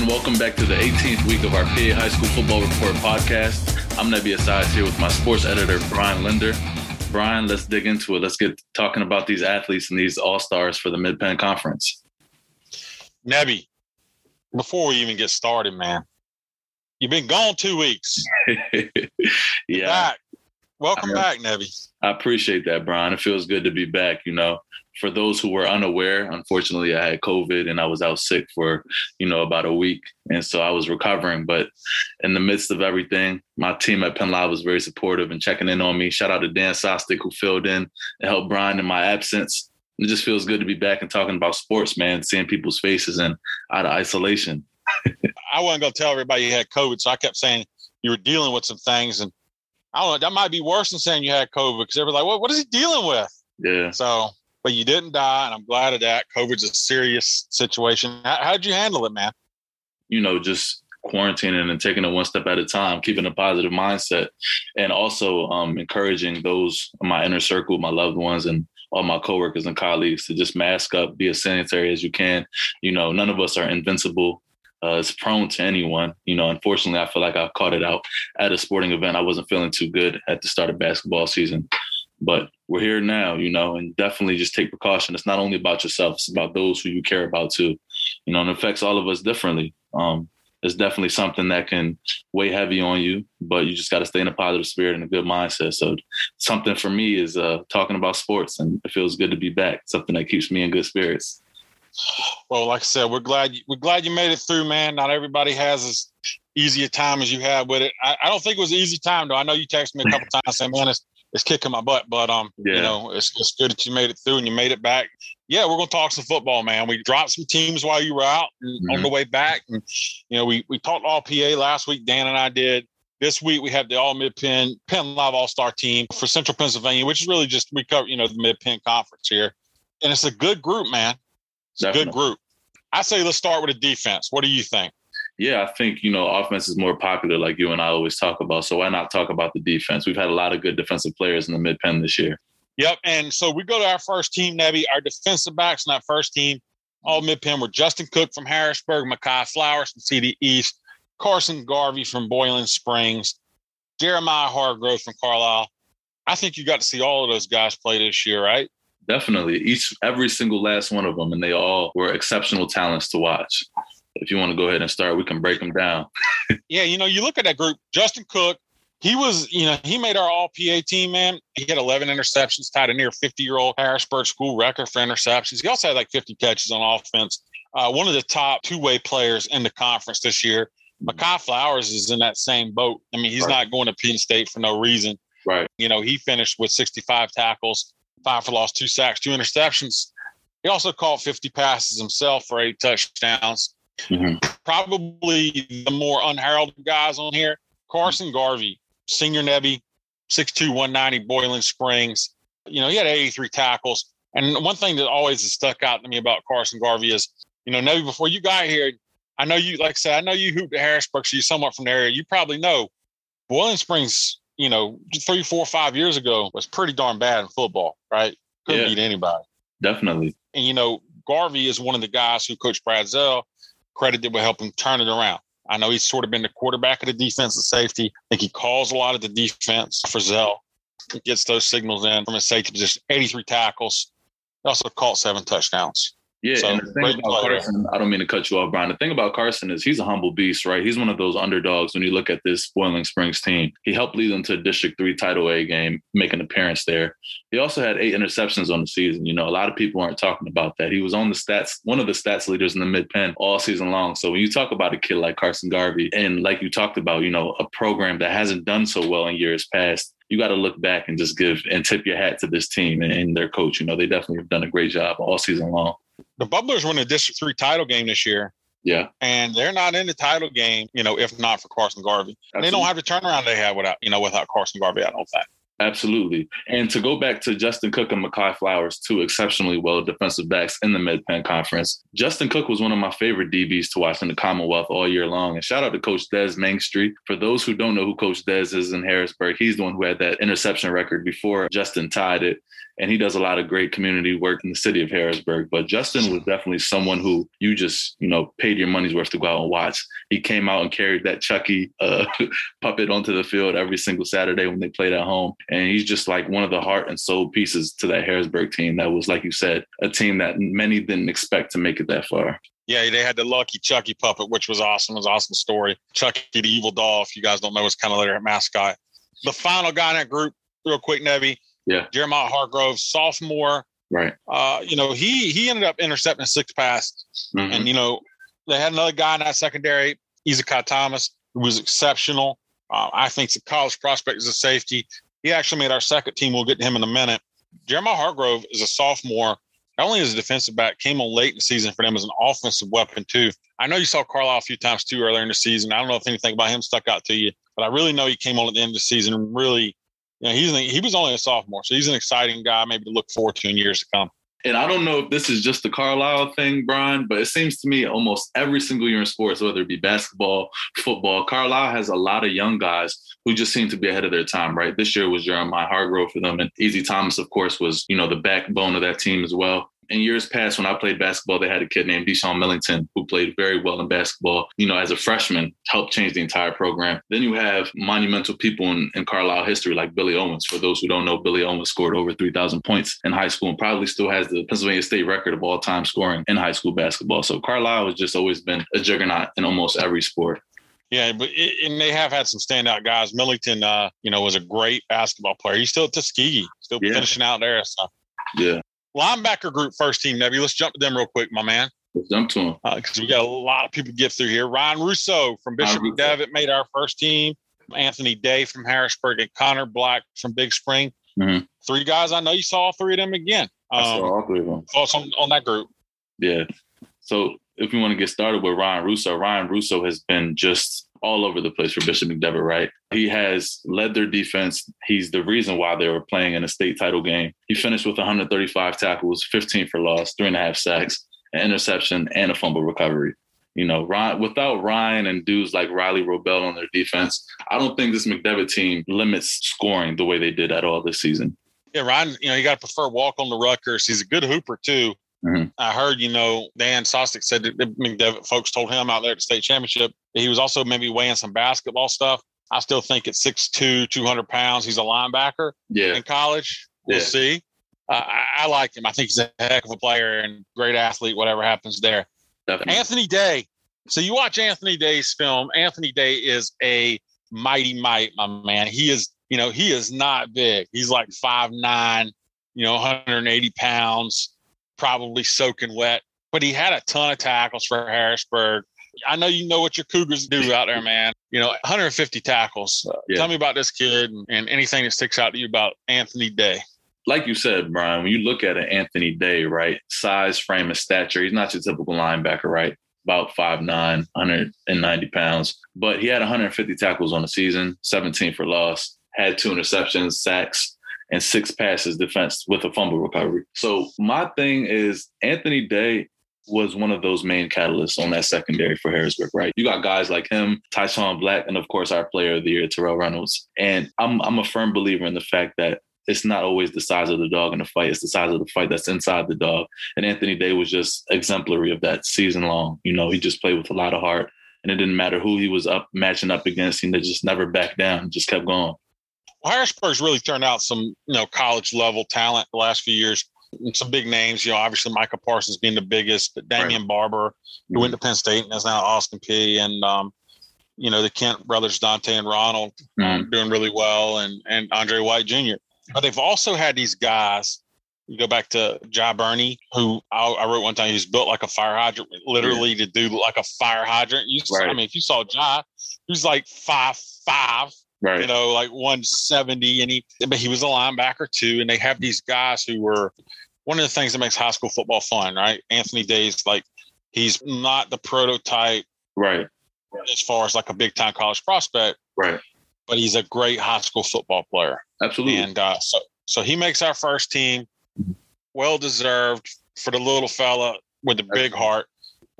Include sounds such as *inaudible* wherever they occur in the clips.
again. Welcome back to the 18th week of our PA High School Football Report podcast. I'm Nebby Asides here with my sports editor, Brian Linder. Brian, let's dig into it. Let's get talking about these athletes and these all stars for the Mid Penn Conference. Nebby, before we even get started, man, you've been gone two weeks. *laughs* yeah. Back. Welcome I, back, Nebby. I appreciate that, Brian. It feels good to be back. You know, for those who were unaware, unfortunately, I had COVID and I was out sick for, you know, about a week. And so I was recovering. But in the midst of everything, my team at Penn Live was very supportive and checking in on me. Shout out to Dan Sostek, who filled in and helped Brian in my absence. It just feels good to be back and talking about sports, man, seeing people's faces and out of isolation. *laughs* I wasn't going to tell everybody you had COVID. So I kept saying you were dealing with some things. And I don't know, that might be worse than saying you had COVID because everybody's like, what, what is he dealing with? Yeah. So but you didn't die, and I'm glad of that. COVID's a serious situation. How, how'd you handle it, man? You know, just quarantining and taking it one step at a time, keeping a positive mindset, and also um, encouraging those in my inner circle, my loved ones, and all my coworkers and colleagues to just mask up, be as sanitary as you can. You know, none of us are invincible. Uh, it's prone to anyone. You know, unfortunately, I feel like I caught it out at a sporting event. I wasn't feeling too good at the start of basketball season. But we're here now, you know, and definitely just take precaution. It's not only about yourself, it's about those who you care about too. You know, and it affects all of us differently. Um, it's definitely something that can weigh heavy on you, but you just got to stay in a positive spirit and a good mindset. So, something for me is uh, talking about sports, and it feels good to be back. Something that keeps me in good spirits. Well, like I said, we're glad we're glad you made it through, man. Not everybody has as easy a time as you had with it. I, I don't think it was an easy time, though. I know you texted me a couple *laughs* times saying, "Man, it's it's kicking my butt. But um, yeah. you know, it's, it's good that you made it through and you made it back. Yeah, we're gonna talk some football, man. We dropped some teams while you were out mm-hmm. on the way back. And you know, we we talked all PA last week, Dan and I did. This week we have the all mid Penn Penn Live All Star team for Central Pennsylvania, which is really just we cover, you know, the mid Penn conference here. And it's a good group, man. It's Definitely. a good group. I say let's start with the defense. What do you think? Yeah, I think, you know, offense is more popular, like you and I always talk about. So why not talk about the defense? We've had a lot of good defensive players in the mid Penn this year. Yep. And so we go to our first team, Nebby. Our defensive backs in that first team, all mid Penn were Justin Cook from Harrisburg, Makai Flowers from CD East, Carson Garvey from Boiling Springs, Jeremiah Hargrove from Carlisle. I think you got to see all of those guys play this year, right? Definitely. Each every single last one of them. And they all were exceptional talents to watch if you want to go ahead and start, we can break them down. *laughs* yeah, you know, you look at that group, Justin Cook, he was, you know, he made our all PA team, man. He had 11 interceptions, tied a near 50 year old Harrisburg school record for interceptions. He also had like 50 catches on offense. Uh, one of the top two way players in the conference this year. Makai Flowers is in that same boat. I mean, he's right. not going to Penn State for no reason. Right. You know, he finished with 65 tackles, five for loss, two sacks, two interceptions. He also caught 50 passes himself for eight touchdowns. Mm-hmm. Probably the more unheralded guys on here Carson Garvey, senior Nebby, 6'2, 190, Boiling Springs. You know, he had 83 tackles. And one thing that always has stuck out to me about Carson Garvey is, you know, Nebby, before you got here, I know you, like I said, I know you hooped at Harrisburg, so you're somewhat from the area. You probably know Boiling Springs, you know, three, four, five years ago was pretty darn bad in football, right? Couldn't yeah, beat anybody. Definitely. And, you know, Garvey is one of the guys who coached Brad Zell credit that will help him turn it around. I know he's sort of been the quarterback of the defensive safety. I think he calls a lot of the defense for Zell. He gets those signals in from his safety position. 83 tackles. He also caught seven touchdowns. Yeah, so, and the thing about player. Carson, I don't mean to cut you off, Brian. The thing about Carson is he's a humble beast, right? He's one of those underdogs when you look at this Boiling Springs team. He helped lead them to a District 3 Title A game, make an appearance there. He also had eight interceptions on the season. You know, a lot of people aren't talking about that. He was on the stats, one of the stats leaders in the mid Penn all season long. So when you talk about a kid like Carson Garvey, and like you talked about, you know, a program that hasn't done so well in years past, you got to look back and just give and tip your hat to this team and, and their coach. You know, they definitely have done a great job all season long the Bubblers won the District Three title game this year. Yeah. And they're not in the title game, you know, if not for Carson Garvey. And they don't have the turnaround they have without, you know, without Carson Garvey, I don't think. Absolutely. And to go back to Justin Cook and Makai Flowers, two exceptionally well defensive backs in the Mid Penn Conference. Justin Cook was one of my favorite DBs to watch in the Commonwealth all year long. And shout out to Coach Des Street. For those who don't know who Coach Des is in Harrisburg, he's the one who had that interception record before Justin tied it. And he does a lot of great community work in the city of Harrisburg. But Justin was definitely someone who you just, you know, paid your money's worth to go out and watch. He came out and carried that Chucky uh, *laughs* puppet onto the field every single Saturday when they played at home. And he's just like one of the heart and soul pieces to that Harrisburg team that was, like you said, a team that many didn't expect to make it that far. Yeah, they had the lucky Chucky puppet, which was awesome. It was an awesome story. Chucky the evil doll, if you guys don't know, was kind of their mascot. The final guy in that group, real quick, Nebby. Yeah. Jeremiah Hargrove, sophomore. Right. Uh, you know, he he ended up intercepting six passes. Mhm. And, you know, they had another guy in that secondary, Ezekiel Thomas, who was exceptional. Uh, I think the college prospect is a safety. He actually made our second team. We'll get to him in a minute. Jeremiah Hargrove is a sophomore. Not only as a defensive back, came on late in the season for them as an offensive weapon, too. I know you saw Carlisle a few times, too, earlier in the season. I don't know if anything about him stuck out to you, but I really know he came on at the end of the season and really, you know, he's he was only a sophomore. So he's an exciting guy, maybe to look forward to in years to come. And I don't know if this is just the Carlisle thing, Brian, but it seems to me almost every single year in sports, whether it be basketball, football, Carlisle has a lot of young guys who just seem to be ahead of their time, right? This year was Jeremiah Hargrove for them. And Easy Thomas, of course, was, you know, the backbone of that team as well. In years past, when I played basketball, they had a kid named Deshaun Millington who played very well in basketball. You know, as a freshman, helped change the entire program. Then you have monumental people in, in Carlisle history like Billy Owens. For those who don't know, Billy Owens scored over 3,000 points in high school and probably still has the Pennsylvania State record of all time scoring in high school basketball. So Carlisle has just always been a juggernaut in almost every sport. Yeah, but it, and they have had some standout guys. Millington, uh, you know, was a great basketball player. He's still at Tuskegee, still Yeah. finishing out there. So Yeah. Linebacker group, first team, Nebby. Let's jump to them real quick, my man, Let's jump to him. because we got a lot of people to get through here. Ryan Russo from Bishop. McDevitt made our first team. Anthony Day from Harrisburg and Connor Black from Big Spring. Mhm. Three guys I know you saw all three of them again. I saw Um, all three of them. thoughts on, on that group? Yeah. So if we want to get started with Ryan Russo, Ryan Russo has been just all over the place for Bishop McDevitt, right? He has led their defense. He's the reason why they were playing in a state title game. He finished with 135 tackles, 15 for loss, three and a half sacks, an interception, and a fumble recovery. You know, Ryan, without Ryan and dudes like Riley Robel on their defense, I don't think this McDevitt team limits scoring the way they did at all this season. Yeah, Ryan, you know, you got to prefer walk on the Rutgers. He's a good hooper, too. Mhm. I heard, you know, Dan Sostek said that McDevitt folks told him out there at the state championship that he was also maybe weighing some basketball stuff. I still think at 6'2, 200 pounds, he's a linebacker Yeah. in college. We'll Yeah. see. Uh, I, I like him. I think he's a heck of a player and great athlete, whatever happens there. Definitely. Anthony Day. So you watch Anthony Day's film. Anthony Day is a mighty might, my man. He is, you know, he is not big. He's like five nine, you know, 180 pounds, probably soaking wet. But he had a ton of tackles for Harrisburg. I know you know what your Cougars do out there, man. You know, 150 tackles. Uh, Yeah. Tell me about this kid and, and anything that sticks out to you about Anthony Day. like you said, Brian, when you look at an Anthony Day, right? Size, frame, and stature, he's not your typical linebacker, right? About 5'9, 190 pounds. But he had 150 tackles on the season, 17 for loss, had two interceptions, sacks, and six passes defense with a fumble recovery. So my thing is Anthony Day was one of those main catalysts on that secondary for Harrisburg, right? You got guys like him, Tyshawn Black, and of course our player of the year, Terrell Reynolds. And I'm I'm a firm believer in the fact that it's not always the size of the dog in the fight, it's the size of the fight that's inside the dog. And Anthony Day was just exemplary of that season long. You know, he just played with a lot of heart. And it didn't matter who he was up matching up against, he just never backed down, just kept going. Well, Harrisburg's really turned out some, you know, college level talent the last few years. Some big names, you know, obviously Micah Parsons being the biggest, but Damion Barber, who went to Penn State and is now Austin Peay. And, um, you know, the Kent brothers, Dante and Ronald, um, doing really well, and and Andre White Jr. But they've also had these guys. You go back to Jai Burney, who I, I wrote one time. He's built like a fire hydrant, literally to do like a fire hydrant. You, saw- I mean, if you saw Jai, he's like five five, Right. you know, like 170, and he, but he was a linebacker too. And they have these guys who were one of the things that makes high school football fun, right? Anthony Day's like he's not the prototype right. as far as like a big time college prospect, Right. but he's a great high school football player. Absolutely. And uh, so, so he makes our first team. Well deserved for the little fella with the big heart.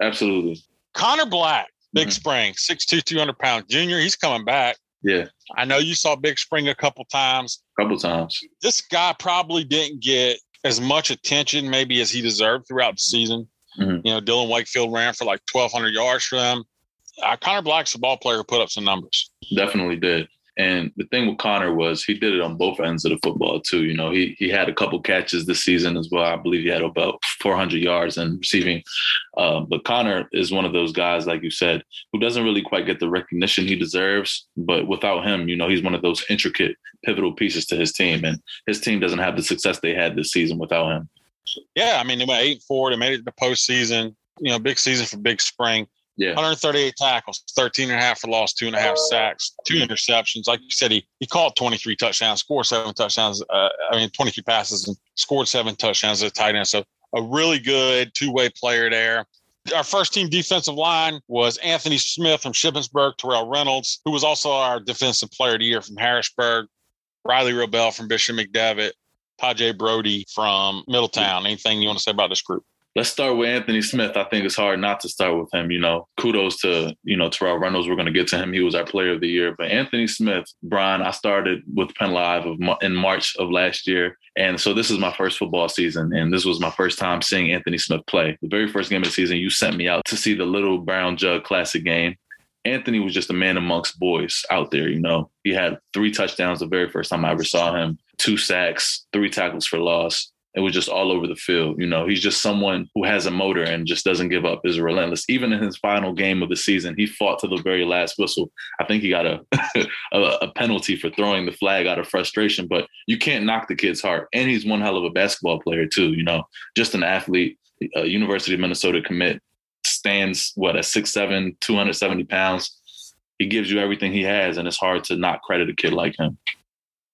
Absolutely. Connor Black, Big Mhm. Spring, 6'2", 200 pounds junior. He's coming back. Yeah. I know you saw Big Spring a couple times. A couple times. This guy probably didn't get as much attention maybe as he deserved throughout the season. Mm-hmm. You know, Dylan Wakefield ran for like 1,200 yards for them. Uh, Connor Black's a ball player who put up some numbers. Definitely did. And the thing with Connor was he did it on both ends of the football too. You know, he he had a couple catches this season as well. I believe he had about 400 yards and receiving. Uh, but Connor is one of those guys, like you said, who doesn't really quite get the recognition he deserves. But without him, you know, he's one of those intricate, pivotal pieces to his team, and his team doesn't have the success they had this season without him. Yeah, I mean, they went eight four. They made it to the postseason. You know, big season for Big Spring. Yeah. 138 tackles, 13 and a half for loss, two and a half sacks, two interceptions. Like you said, he, he called 23 touchdowns, scored seven touchdowns. Uh, I mean, 23 passes and scored seven touchdowns as a tight end. So a really good two way player there. Our first team defensive line was Anthony Smith from Shippensburg, Terrell Reynolds, who was also our defensive player of the year from Harrisburg, Riley Robel from Bishop McDevitt, Tajay Brody from Middletown. Anything you want to say about this group? Let's start with Anthony Smith. I think it's hard not to start with him. You know, kudos to, you know, Terrell Reynolds. We're going to get to him. He was our player of the year. But Anthony Smith, Brian, I started with Penn Live in March of last year. And so this is my first football season. And this was my first time seeing Anthony Smith play. The very first game of the season, you sent me out to see the Little Brown Jug Classic game. Anthony was just a man amongst boys out there, you know. He had three touchdowns the very first time I ever saw him, two sacks, three tackles for loss it was just all over the field. You know, he's just someone who has a motor and just doesn't give up, is relentless. Even in his final game of the season, he fought to the very last whistle. I think he got a, *laughs* a, a penalty for throwing the flag out of frustration, but you can't knock the kid's heart. And he's one hell of a basketball player, too, you know, just an athlete, a University of Minnesota commit, stands, what, at 6'7, 270 pounds. He gives you everything he has, and it's hard to not credit a kid like him.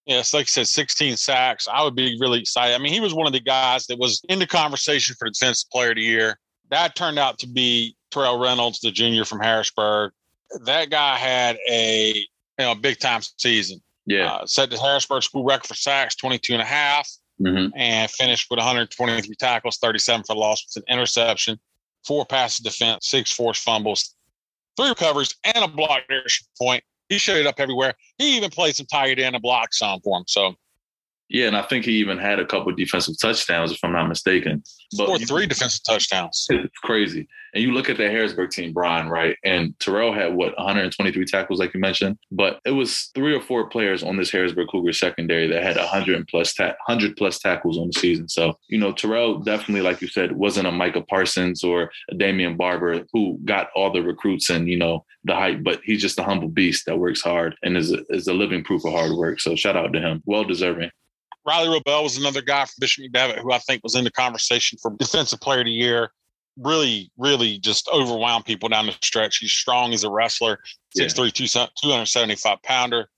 Yes, like I said, 16 sacks. I would be really excited. I mean, he was one of the guys that was in the conversation for defensive player of the year. That turned out to be Terrell Reynolds, the junior from Harrisburg. That guy had a you know big time season. Yeah. Uh, set the Harrisburg school record for sacks, 22 and a half, mm-hmm. and finished with 123 tackles, 37 for loss with an interception, four passes defense, six forced fumbles, three recoveries, and a block point he showed up everywhere. He even played some tight end and block some for him. So yeah, and I think he even had a couple defensive touchdowns, if I'm not mistaken. But Scored three defensive touchdowns. *laughs* It's crazy. And you look at the Harrisburg team, Brian, right? And Terrell had what 123 tackles, like you mentioned, but it was three or four players on this Harrisburg Cougar secondary that had 100 plus ta- 100 plus tackles on the season. So you know, Terrell definitely, like you said, wasn't a Micah Parsons or a Damion Barber who got all the recruits and you know the hype, but he's just a humble beast that works hard and is a, is a living proof of hard work. So shout out to him. Well deserving. Riley Robel was another guy from Bishop McDevitt who I think was in the conversation for Defensive Player of the Year. Really, really just overwhelmed people down the stretch. He's strong He's a wrestler, 6'3, 275 pounder,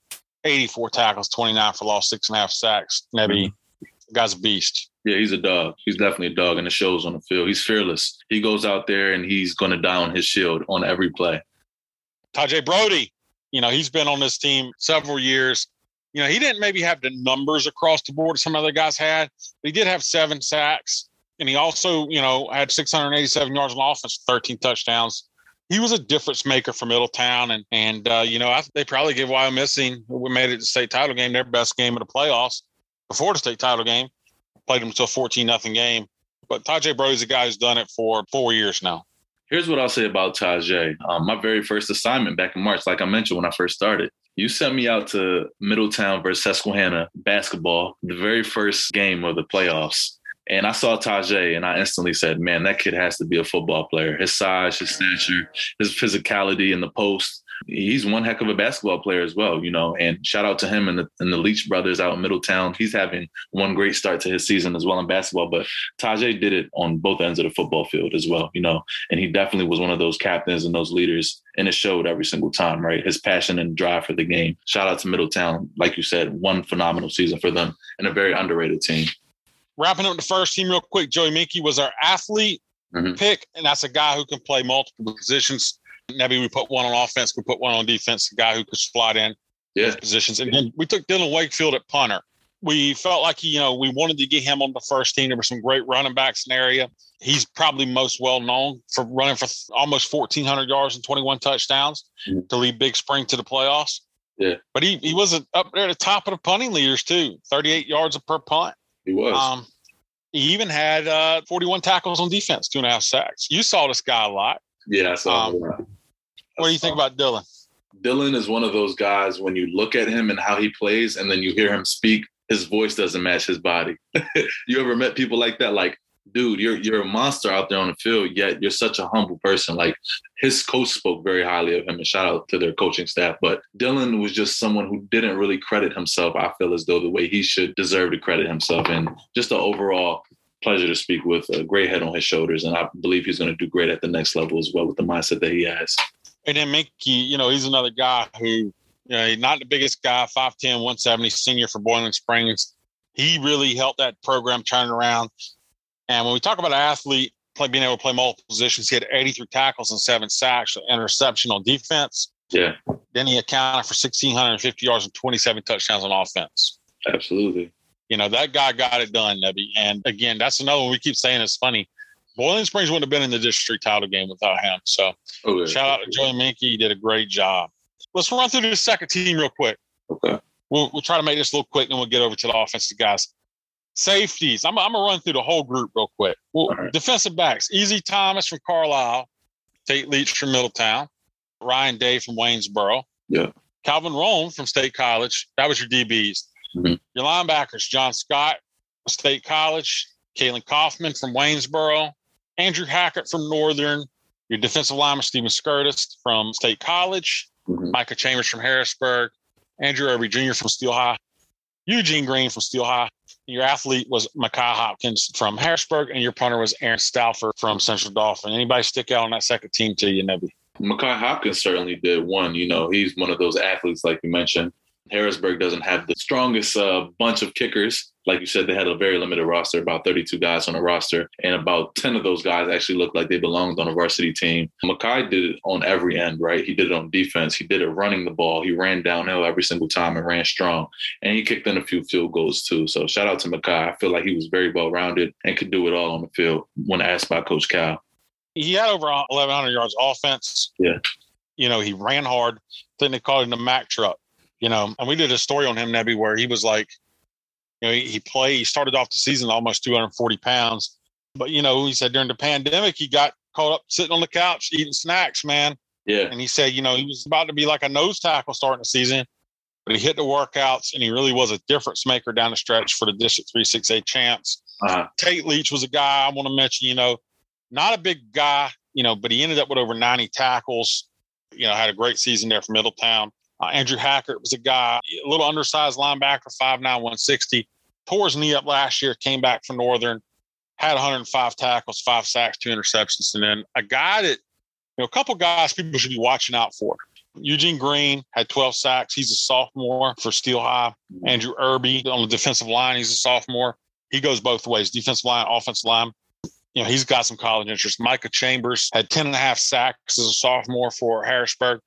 84 tackles, 29 for loss, six and a half sacks. Nebby, mm-hmm. guy's a beast. Yeah, he's a dog. He's definitely a dog, and it shows on the field. He's fearless. He goes out there and he's going to down his shield on every play. Tajay Brody, you know, he's been on this team several years you know, he didn't maybe have the numbers across the board some other guys had, but he did have seven sacks. And he also, you know, had 687 yards on offense, 13 touchdowns. He was a difference maker for Middletown. And, and uh, you know, I, they probably give Wyomissing, we made it to state title game, their best game of the playoffs before the state title game. Played them to a 14 nothing game. But Tajay Brody's a guy who's done it for four years now. Here's what I'll say about Tajay. Um, my very first assignment back in March, like I mentioned when I first started, you sent me out to Middletown versus Susquehanna basketball, the very first game of the playoffs. And I saw Tajay and I instantly said, man, that kid has to be a football player. His size, his stature, his physicality in the post he's one heck of a basketball player as well, you know. And shout out to him and the, and the Leach brothers out in Middletown. He's having one great start to his season as well in basketball. But Tajay did it on both ends of the football field as well, you know. And he definitely was one of those captains and those leaders, and it showed every single time, right? His passion and drive for the game. Shout out to Middletown, like you said, one phenomenal season for them and a very underrated team. Wrapping up the first team real quick, Joey Minky was our athlete mm-hmm. pick, and that's a guy who can play multiple positions. Maybe we put one on offense, we put one on defense, a guy who could slot in yeah. positions. And then we took Dillon Wakefield at punter. We felt like, you know, we wanted to get him on the first team. There were some great running backs in the area. He's probably most well known for running for almost 1,400 yards and 21 touchdowns mm-hmm. to lead Big Spring to the playoffs. Yeah. But he, he was up there at the top of the punting leaders, too 38 yards per punt. He was. Um, he even had uh, 41 tackles on defense, two and a half sacks. You saw this guy a lot. Yeah, I saw. Um, what do you think about Dylan? Dylan is one of those guys when you look at him and how he plays, and then you hear him speak, his voice doesn't match his body. *laughs* you ever met people like that? Like, dude, you're you're a monster out there on the field, yet you're such a humble person. Like his coach spoke very highly of him, and shout out to their coaching staff. But Dylan was just someone who didn't really credit himself. I feel as though the way he should deserve to credit himself, and just an overall pleasure to speak with a great head on his shoulders, and I believe he's going to do great at the next level as well with the mindset that he has. And then Minkey, you know, he's another guy who, you know, he's not the biggest guy, 5'10, 170, senior for Boiling Springs. He really helped that program turn around. And when we talk about an athlete play, being able to play multiple positions, he had 83 tackles and seven sacks, interception on defense. Yeah. Then he accounted for 1,650 yards and 27 touchdowns on offense. Absolutely. You know, that guy got it done, Nebby. And again, that's another one we keep saying is funny. Boiling Springs wouldn't have been in the district title game without him. So Okay. shout out to Joey Minky. He did a great job. Let's run through the second team real quick. Okay. We'll, we'll try to make this a little quick, and we'll get over to the offensive guys. Safeties. I'm, I'm going to run through the whole group real quick. Well, right. Defensive backs. Easy Thomas from Carlisle. Tate Leach from Middletown. Ryan Day from Waynesboro. Yeah. Calvin Rome from State College. That was your DBs. Mhm. Your linebackers, John Scott State College. Kalen Kaufman from Waynesboro. Andrew Hackett from Northern. Your defensive lineman, Stephen Skirtis from State College. Mhm. Micah Chambers from Harrisburg. Andrew Irby Jr. from Steel High. Eugene Green from Steel High. Your athlete was Makai Hopkins from Harrisburg, and your punter was Aaron Stauffer from Central Dauphin. Anybody stick out on that second team to you, Nebby? Makai Hopkins certainly did one. You know, he's one of those athletes, like you mentioned. Harrisburg doesn't have the strongest uh, bunch of kickers. Like you said, they had a very limited roster, about 32 guys on the roster, and about 10 of those guys actually looked like they belonged on a varsity team. Makai did it on every end, right? He did it on defense. He did it running the ball. He ran downhill every single time and ran strong. And he kicked in a few field goals too. So shout out to Makai. I feel like he was very well rounded and could do it all on the field when asked by Coach Cal. He had over 1,100 yards offense. Yeah. You know, he ran hard. Then they called him the Mack truck. You know, and we did a story on him, Nebby, where he was like, you know, he, he played, he started off the season almost 240 pounds. But, you know, he said during the pandemic, he got caught up sitting on the couch eating snacks, man. Yeah. And he said, you know, he was about to be like a nose tackle starting the season, but he hit the workouts and he really was a difference maker down the stretch for the District 368 champs. Uh-huh. Tate Leach was a guy I want to mention, you know, not a big guy, you know, but he ended up with over 90 tackles, you know, had a great season there for Middletown. Uh, Andrew Hackert was a guy, a little undersized linebacker, 5'9, 160. Tore his knee up last year, came back from Northern, had 105 tackles, five sacks, two interceptions. And then a guy that, you know, a couple guys people should be watching out for. Eugene Green had 12 sacks. He's a sophomore for Steel High. Andrew Irby on the defensive line, he's a sophomore. He goes both ways, defensive line, offensive line. You know, he's got some college interest. Micah Chambers had 10 and a half sacks as a sophomore for Harrisburg.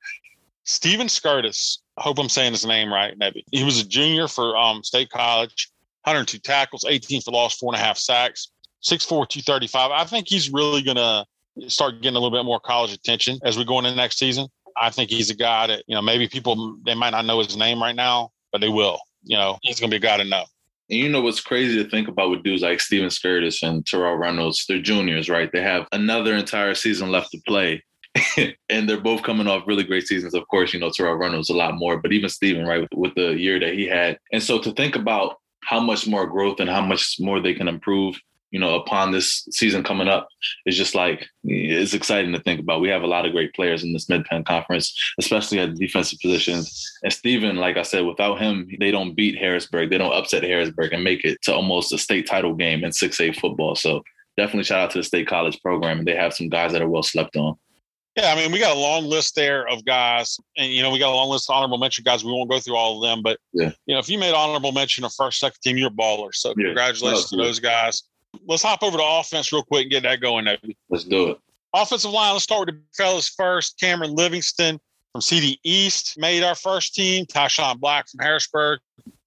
Steven Skirtis, hope I'm saying his name right, maybe. He was a junior for um, State College, 102 tackles, 18 for loss, four and a half sacks, 6'4, 235. I think he's really going to start getting a little bit more college attention as we go into next season. I think he's a guy that, you know, maybe people, they might not know his name right now, but they will. You know, he's going to be a guy to know. And you know what's crazy to think about with dudes like Steven Skirtis and Terrell Reynolds? They're juniors, right? They have another entire season left to play. *laughs* and they're both coming off really great seasons. Of course, you know, Terrell Reynolds a lot more, but even Steven, right, with, with the year that he had. And so to think about how much more growth and how much more they can improve, you know, upon this season coming up is just like, it's exciting to think about. We have a lot of great players in this Mid Conference, especially at defensive positions. And Steven, like I said, without him, they don't beat Harrisburg. They don't upset Harrisburg and make it to almost a state title game in 6A football. So definitely shout out to the state college program. And they have some guys that are well slept on. Yeah, I mean, we got a long list there of guys, and you know, we got a long list of honorable mention guys. We won't go through all of them, but Yeah. you know, if you made honorable mention of first, second team, you're a baller. So Yeah. congratulations to those guys. Let's hop over to offense real quick and get that going. Let's do it. Offensive line. Let's start with the fellas first. Cameron Livingston from CD East made our first team. Tyshawn Black from Harrisburg.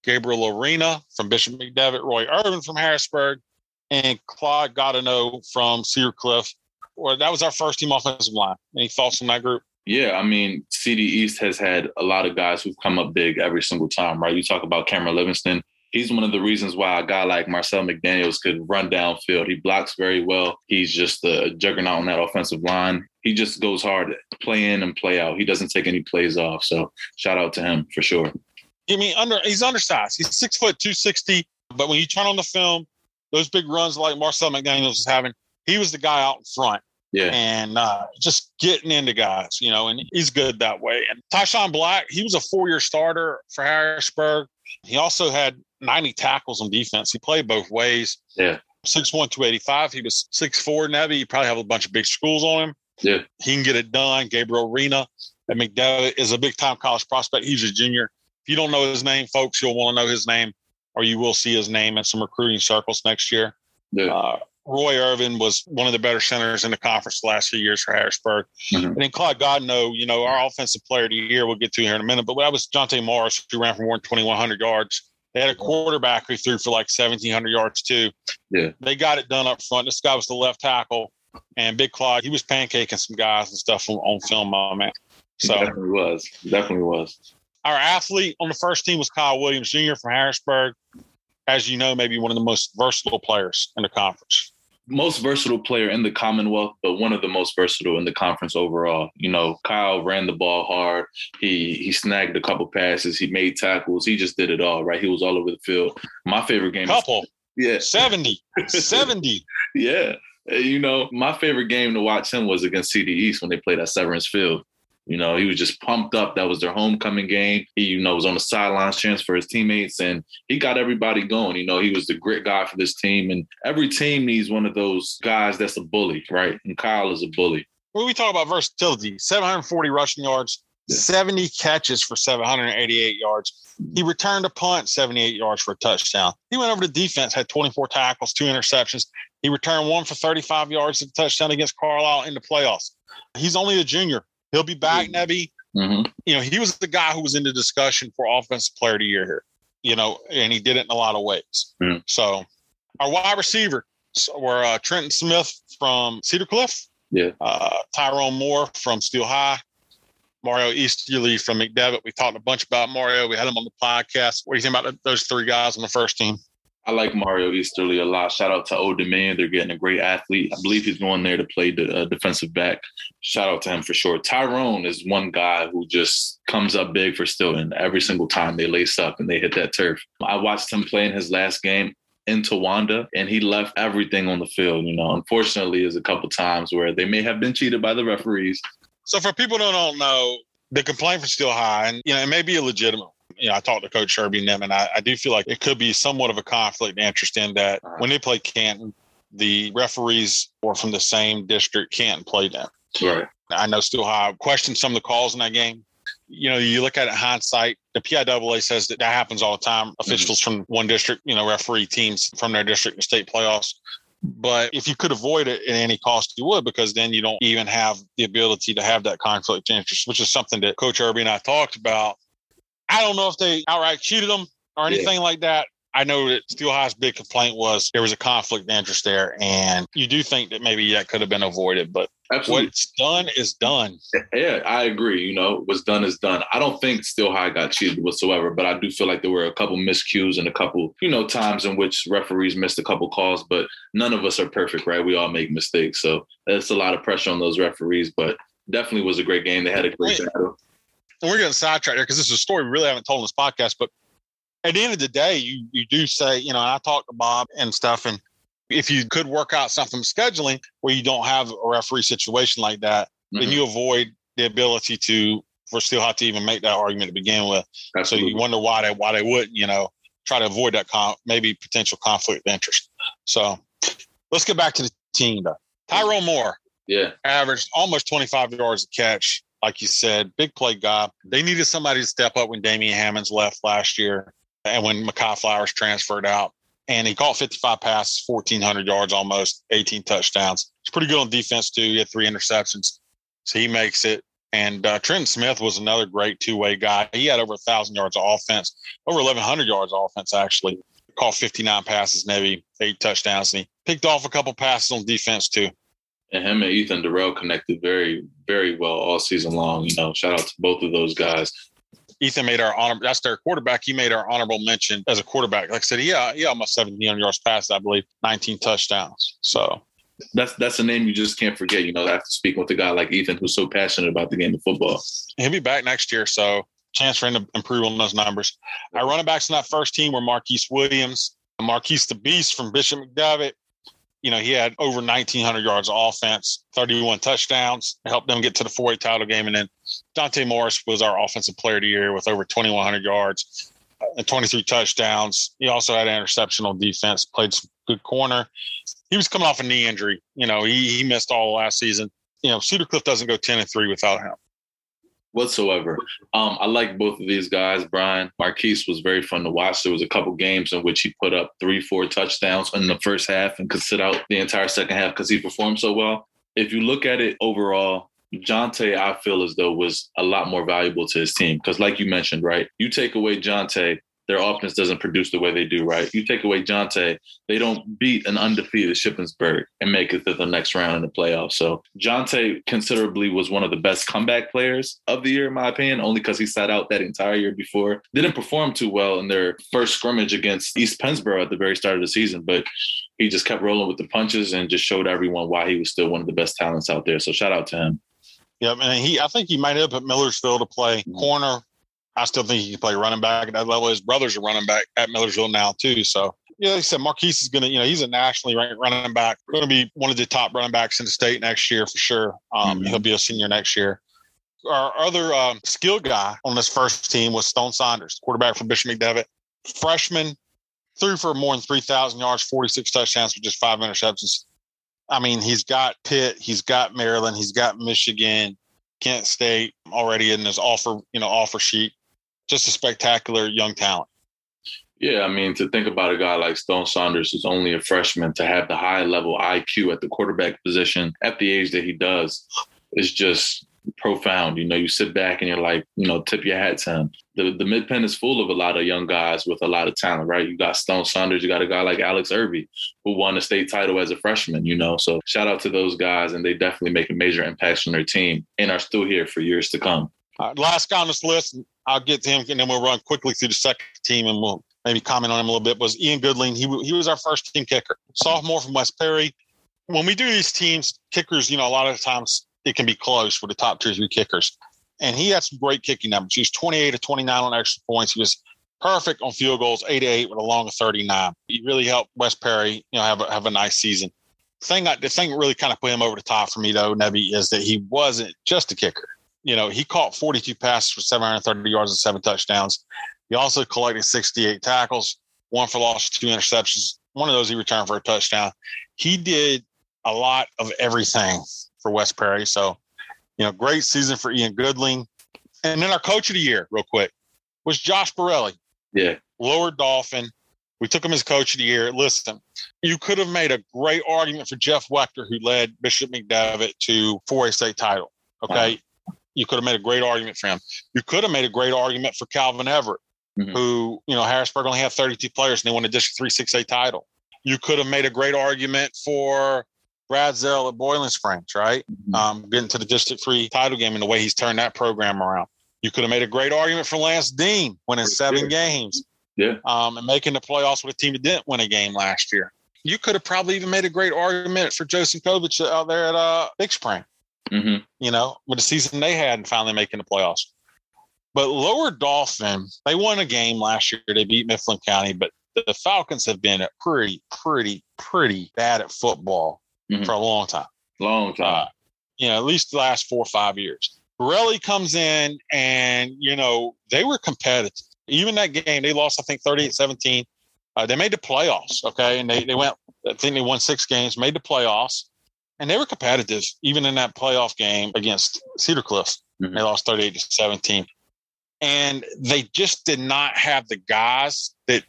Gabriel Arena from Bishop McDevitt. Roy Irvin from Harrisburg. And Claude Godineau from Cedar Cliff. Well, that was our first team offensive line. Any thoughts on that group? Yeah, I mean, CD East has had a lot of guys who've come up big every single time, right? You talk about Cameron Livingston. He's one of the reasons why a guy like Marcel McDaniels could run downfield. He blocks very well. He's just a juggernaut on that offensive line. He just goes hard, play in and play out. He doesn't take any plays off. So shout out to him for sure. I mean, under he's undersized. He's six foot two sixty. But when you turn on the film, those big runs like Marcel McDaniels is having, he was the guy out in front. Yeah. And uh, just getting into guys, you know, and he's good that way. And Tyshawn Black, he was a four year starter for Harrisburg. He also had 90 tackles on defense. He played both ways. Yeah. 6'1, 285. He was 6'4 Nebby. You probably have a bunch of big schools on him. Yeah. He can get it done. Gabriel Rena at McDevitt is a big time college prospect. He's a junior. If you don't know his name, folks, you'll want to know his name or you will see his name in some recruiting circles next year. Yeah. Uh, Roy Irvin was one of the better centers in the conference the last few years for Harrisburg. Mhm. And then Clyde Godno, you know, our offensive player of the year, we'll get to here in a minute. But that was Jonte Morris, who ran for more than 2,100 yards. They had a quarterback who threw for like 1,700 yards, too. Yeah. They got it done up front. This guy was the left tackle. And Big Clyde, he was pancaking some guys and stuff on, on film, my man. He So definitely was. Definitely was. our athlete on the first team was Kyle Williams Jr. from Harrisburg. As you know, maybe one of the most versatile players in the conference. Most versatile player in the Commonwealth, but one of the most versatile in the conference overall. You know, Kyle ran the ball hard. He he snagged a couple passes. He made tackles. He just did it all, right? He was all over the field. My favorite game. Couple, Yeah, 70, *laughs* 70. yeah. You know, my favorite game to watch him was against CD East when they played at Severance Field. You know, he was just pumped up. That was their homecoming game. He, you know, was on the sidelines cheering for his teammates, and he got everybody going. You know, he was the grit guy for this team, and every team needs one of those guys that's a bully, right? And Kyle is a bully. When we talk about versatility, 740 rushing yards, Yeah. 70 catches for 788 yards. He returned a punt, 78 yards for a touchdown. He went over to defense, had 24 tackles, two interceptions. He returned one for 35 yards at a touchdown against Carlisle in the playoffs. He's only a junior. He'll be back, Nebby. Mm-hmm. you know, he was the guy who was in the discussion for offensive player of the year here, you know, and he did it in a lot of ways. Mm. So our wide receiver were uh, Trenton Smith from Cedar Cliff, Yeah. uh, Tyrone Moore from Steel High, Mario Easterly from McDevitt. We talked a bunch about Mario. We had him on the podcast. What do you think about those three guys on the first team? I like Mario Easterly a lot. Shout out to Old Dominion. They're getting a great athlete. I believe he's going there to play the uh, defensive back. Shout out to him for sure. Tyrone is one guy who just comes up big for Steelton every single time they lace up and they hit that turf. I watched him play in his last game in Towanda and he left everything on the field. You know, unfortunately, there's a couple times where they may have been cheated by the referees. So for people don't know, the complaint from Steel High, and you know, it may be illegitimate. You know, I talked to Coach Irby and them, and I, I do feel like it could be somewhat of a conflict of interest in that when they play Canton, the referees or from the same district can't play them. Right. I know Steel High questioned some of the calls in that game. You know, you look at it in hindsight, the PIAA says that that happens all the time. Mm-hmm. Officials from one district, you know, referee teams from their district in state playoffs. But if you could avoid it at any cost, you would, because then you don't even have the ability to have that conflict of interest, which is something that Coach Irby and I talked about. I don't know if they outright cheated them or Yeah. anything like that. I know that Steel High's big complaint was there was a conflict of interest there, and you do think that maybe that could have been avoided. But Absolutely. what's done is done. Yeah, I agree. You know, what's done is done. I don't think Steel High got cheated whatsoever, but I do feel like there were a couple miscues and a couple, you know, times in which referees missed a couple calls. But none of us are perfect, right? We all make mistakes, so it's a lot of pressure on those referees. But definitely was a great game. They had a great battle. And we're getting sidetracked here because this is a story we really haven't told in this podcast. But at the end of the day, you you do say, you know, and I talked to Bob and stuff, and if you could work out something scheduling where you don't have a referee situation like that, then Mhm. you avoid the ability to for Steel High to even make that argument to begin with. So you wonder why they why they wouldn't, you know, try to avoid that con- maybe potential conflict of interest. So let's get back to the team though. Tyrone Moore yeah, averaged almost 25 yards a catch. Like you said, big play guy. They needed somebody to step up when Damian Hammonds left last year and when Makai Flowers transferred out. And he caught 55 passes, 1,400 yards almost, 18 touchdowns. It's pretty good on defense, too. He had three interceptions. So he makes it. And uh, Trenton Smith was another great two way guy. He had over 1,000 yards of offense, over 1,100 yards of offense, actually. Caught 59 passes, maybe eight touchdowns. And he picked off a couple passes on defense, too. And him and Ethan Darrell connected very, very well all season long. You know, shout out to both of those guys. Ethan made our honor. That's their quarterback. He made our honorable mention as a quarterback. Like I said, yeah, yeah, almost 1700 yards passed, I believe, 19 touchdowns. So that's that's a name you just can't forget. You know, after speaking with a guy like Ethan, who's so passionate about the game of football. He'll be back next year, so chance for him to improve on those numbers. Our running backs in that first team were Marquise Williams, Marquise the Beast from Bishop McDevitt. You know, he had over 1,900 yards of offense, 31 touchdowns, helped them get to the 4 title game. And then Dante Morris was our offensive player of the year with over 2,100 yards and 23 touchdowns. He also had an interception on defense, played some good corner. He was coming off a knee injury. You know, he, he missed all last season. You know, Cedar Cliff doesn't go 10 and 3 without him whatsoever. Um, I like both of these guys. Brian Marquise was very fun to watch. There was a couple games in which he put up three, four touchdowns in the first half and could sit out the entire second half because he performed so well. If you look at it overall, Jonte, I feel as though was a lot more valuable to his team because, like you mentioned, right, you take away Jonte, their offense doesn't produce the way they do, right? You take away Jonte, they don't beat an undefeated Shippensburg and make it to the next round in the playoffs. So Jonte considerably was one of the best comeback players of the year, in my opinion, only because he sat out that entire year before. Didn't perform too well in their first scrimmage against East Pennsboro at the very start of the season, but he just kept rolling with the punches and just showed everyone why he was still one of the best talents out there. So shout out to him. Yeah, and he I think he might have put Millersville to play corner I still think he can play running back at that level. His brothers are running back at Millersville now too. So yeah, like I said, Marquise is gonna, you know, he's a nationally ranked running back. Going to be one of the top running backs in the state next year for sure. Um, mm-hmm. He'll be a senior next year. Our other um, skill guy on this first team was Stone Saunders, quarterback for Bishop McDevitt, freshman, threw for more than three thousand yards, forty six touchdowns with just five interceptions. I mean, he's got Pitt, he's got Maryland, he's got Michigan, Kent State already in his offer, you know, offer sheet just a spectacular young talent. Yeah, I mean, to think about a guy like Stone Saunders, who's only a freshman, to have the high level IQ at the quarterback position at the age that he does is just profound. You know, you sit back and you're like, you know, tip your hat to him. The the mid Penn is full of a lot of young guys with a lot of talent, right? You got Stone Saunders, you got a guy like Alex Irby, who won a state title as a freshman, you know. So shout out to those guys, and they definitely make a major impact on their team and are still here for years to come. Last guy on this list, I'll get to him and then we'll run quickly through the second team and we'll maybe comment on him a little bit. Was Ian Goodling? He he was our first team kicker, sophomore from West Perry. When we do these teams, kickers, you know, a lot of times it can be close with the top two or three kickers. And he had some great kicking numbers. He was 28 to 29 on extra points. He was perfect on field goals, 8 to 8 with a long of 39. He really helped West Perry, you know, have a, have a nice season. The thing, the thing really kind of put him over the top for me, though, Nebby, is that he wasn't just a kicker you know, he caught 42 passes for 730 yards and seven touchdowns. He also collected 68 tackles, one for loss, two interceptions. One of those he returned for a touchdown. He did a lot of everything for West Perry. So, you know, great season for Ian Goodling. And then our coach of the year, real quick, was Josh Borelli. Yeah. Lower Dauphin. We took him as coach of the year. Listen, you could have made a great argument for Jeff Weachter, who led Bishop McDevitt to 4A state title. Okay. Wow. You could have made a great argument for him. You could have made a great argument for Calvin Everett, mm-hmm. who, you know, Harrisburg only had 32 players and they won a District 3 6A title. You could have made a great argument for Brad Zell at Boiling Springs, right? Mm-hmm. Um, getting to the District 3 title game and the way he's turned that program around. You could have made a great argument for Lance Dean winning seven games. Yeah. Um, and making the playoffs with a team that didn't win a game last year. You could have probably even made a great argument for Joseph Sinkovich out there at uh, Big Spring. Mm-hmm. You know, with the season they had and finally making the playoffs. But Lower Dauphin, they won a game last year. They beat Mifflin County, but the Falcons have been pretty, pretty, pretty bad at football mm-hmm. for a long time. Long time. Uh, you know, at least the last four or five years. Borelli comes in and, you know, they were competitive. Even that game, they lost, I think, 38 17. Uh, they made the playoffs. Okay. And they, they went, I think they won six games, made the playoffs and they were competitive even in that playoff game against Cedar Cliff. Mm-hmm. They lost 38 to 17. And they just did not have the guys that,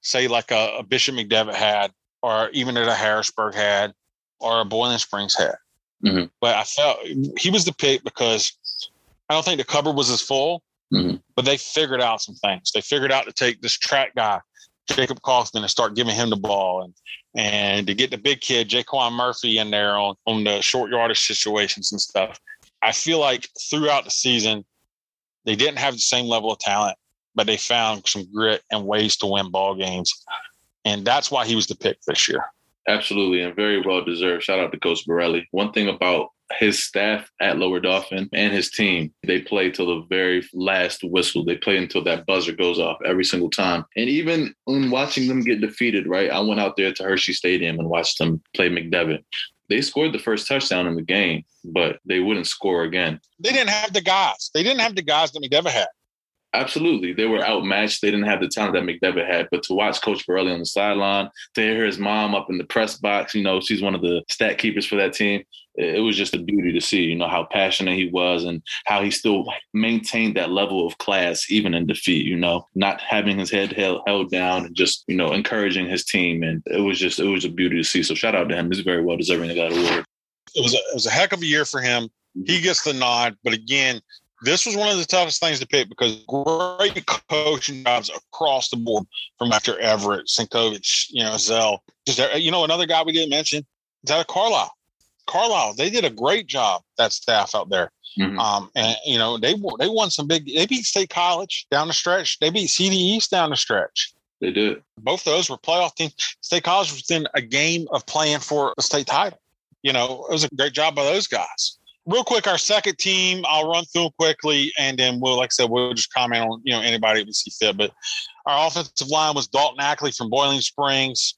say, like a, a Bishop McDevitt had, or even that a Harrisburg had, or a Boiling Springs had. Mm-hmm. But I felt he was the pick because I don't think the cupboard was as full, mm-hmm. but they figured out some things. They figured out to take this track guy, Jacob Kaufman and start giving him the ball and and to get the big kid Jaquan Murphy in there on on the short yardage situations and stuff. I feel like throughout the season they didn't have the same level of talent, but they found some grit and ways to win ball games, and that's why he was the pick this year. Absolutely, and very well deserved. Shout out to Coach Borelli. One thing about his staff at Lower Dauphin and his team, they play till the very last whistle. They play until that buzzer goes off every single time. And even when watching them get defeated, right? I went out there to Hershey Stadium and watched them play McDevitt. They scored the first touchdown in the game, but they wouldn't score again. They didn't have the guys. They didn't have the guys that McDevitt had. Absolutely. They were outmatched. They didn't have the talent that McDevitt had. But to watch Coach Borelli on the sideline, to hear his mom up in the press box, you know, she's one of the stat keepers for that team. It was just a beauty to see, you know, how passionate he was and how he still maintained that level of class even in defeat, you know, not having his head held, held down and just, you know, encouraging his team. And it was just, it was a beauty to see. So shout out to him. He's very well deserving of that award. It was a, it was a heck of a year for him. He mm-hmm. gets the nod. But again, this was one of the toughest things to pick because great coaching jobs across the board from after Everett, Sinkovich, you know, Zell. Just you know, another guy we didn't mention is out of Carlisle. Carlisle, they did a great job. That staff out there, mm-hmm. um, and you know, they they won some big. They beat State College down the stretch. They beat CD East down the stretch. They did. Both of those were playoff teams. State College was within a game of playing for a state title. You know, it was a great job by those guys real quick, our second team, I'll run through them quickly, and then we'll, like I said, we'll just comment on you know anybody we see fit. But our offensive line was Dalton Ackley from Boiling Springs,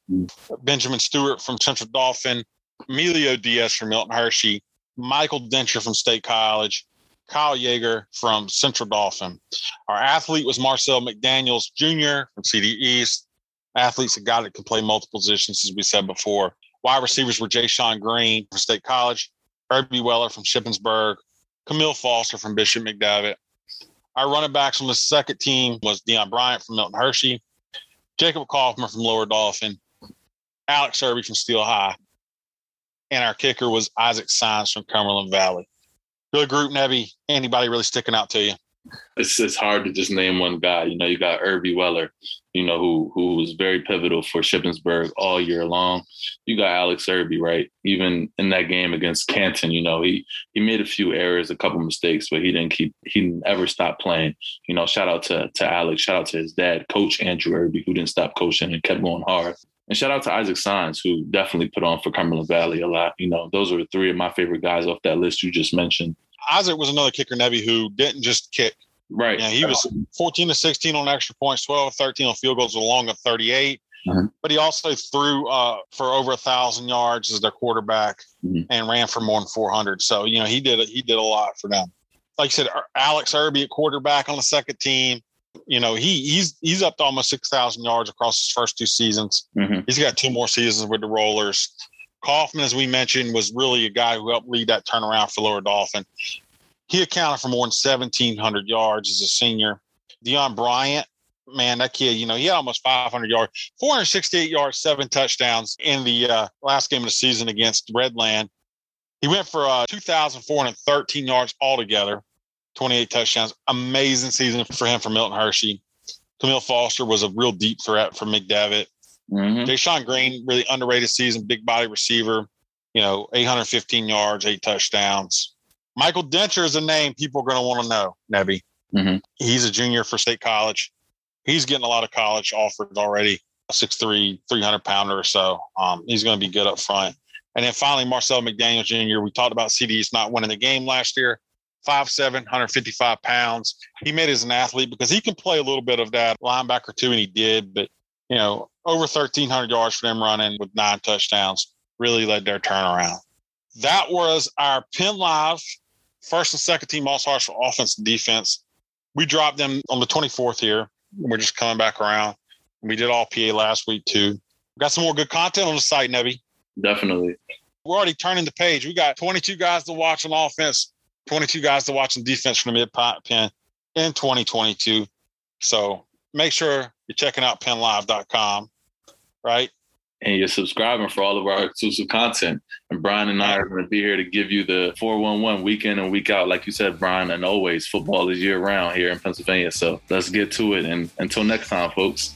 Benjamin Stewart from Central Dauphin, Emilio Diaz from Milton Hershey, Michael Dencher from State College, Kyle Yeager from Central Dauphin. Our athlete was Marcel McDaniels Jr. from CD East. Athletes a guy that can play multiple positions, as we said before. Wide receivers were Jay Sean Green from State College, Herbie Weller from Shippensburg, Camille Foster from Bishop McDevitt. Our running backs from the second team was Deion Bryant from Milton Hershey, Jacob Kaufman from Lower Dauphin, Alex Irby from Steel High, and our kicker was Isaac Signs from Cumberland Valley. Good group, Nebby. Anybody really sticking out to you? it's it's hard to just name one guy. You know, you got Irby Weller, you know, who who was very pivotal for Shippensburg all year long. You got Alex Irby, right? Even in that game against Canton, you know, he he made a few errors, a couple mistakes, but he didn't keep he never stopped playing. You know, shout out to to Alex, shout out to his dad, Coach Andrew Irby, who didn't stop coaching and kept going hard. And shout out to Isaac Signs, who definitely put on for Cumberland Valley a lot. You know, those are three of my favorite guys off that list you just mentioned. Isaac was another kicker, Nebby, who didn't just kick. Right. Yeah, he was 14 to 16 on extra points, 12 13 on field goals, along of 38. Mm-hmm. But he also threw uh, for over a thousand yards as their quarterback mm-hmm. and ran for more than 400. So you know he did he did a lot for them. Like I said, Alex Irby at quarterback on the second team. You know he he's he's up to almost 6,000 yards across his first two seasons. Mm-hmm. He's got two more seasons with the Rollers. Kaufman, as we mentioned, was really a guy who helped lead that turnaround for Lower Dauphin. He accounted for more than 1,700 yards as a senior. Deion Bryant, man, that kid, you know, he had almost 500 yards, 468 yards, seven touchdowns in the uh, last game of the season against Redland. He went for uh, 2,413 yards altogether, 28 touchdowns. Amazing season for him for Milton Hershey. Camille Foster was a real deep threat for McDevitt. Mm-hmm. Deshaun Green, really underrated season, big body receiver, you know, 815 yards, eight touchdowns. Michael Dencher is a name people are going to want to know, Nebby. Mm-hmm. He's a junior for State College. He's getting a lot of college offers already. 6'3, 300 pounder or so. Um, he's going to be good up front. And then finally, Marcel McDaniel Jr. We talked about CDs not winning the game last year. 5'7, 155 pounds. He made as an athlete because he can play a little bit of that linebacker too, and he did. But, you know, over 1,300 yards for them running with nine touchdowns really led their turnaround. That was our Penn Live first and second team all stars for offense and defense. We dropped them on the 24th here. We're just coming back around. We did all PA last week too. We got some more good content on the site, Nebby. Definitely. We're already turning the page. We got 22 guys to watch on offense, 22 guys to watch on defense from the mid Penn in 2022. So make sure you're checking out pennlive.com, right? And you're subscribing for all of our exclusive content. And Brian and I are going to be here to give you the 411 week in and week out. Like you said, Brian, and always football is year round here in Pennsylvania. So let's get to it. And until next time, folks.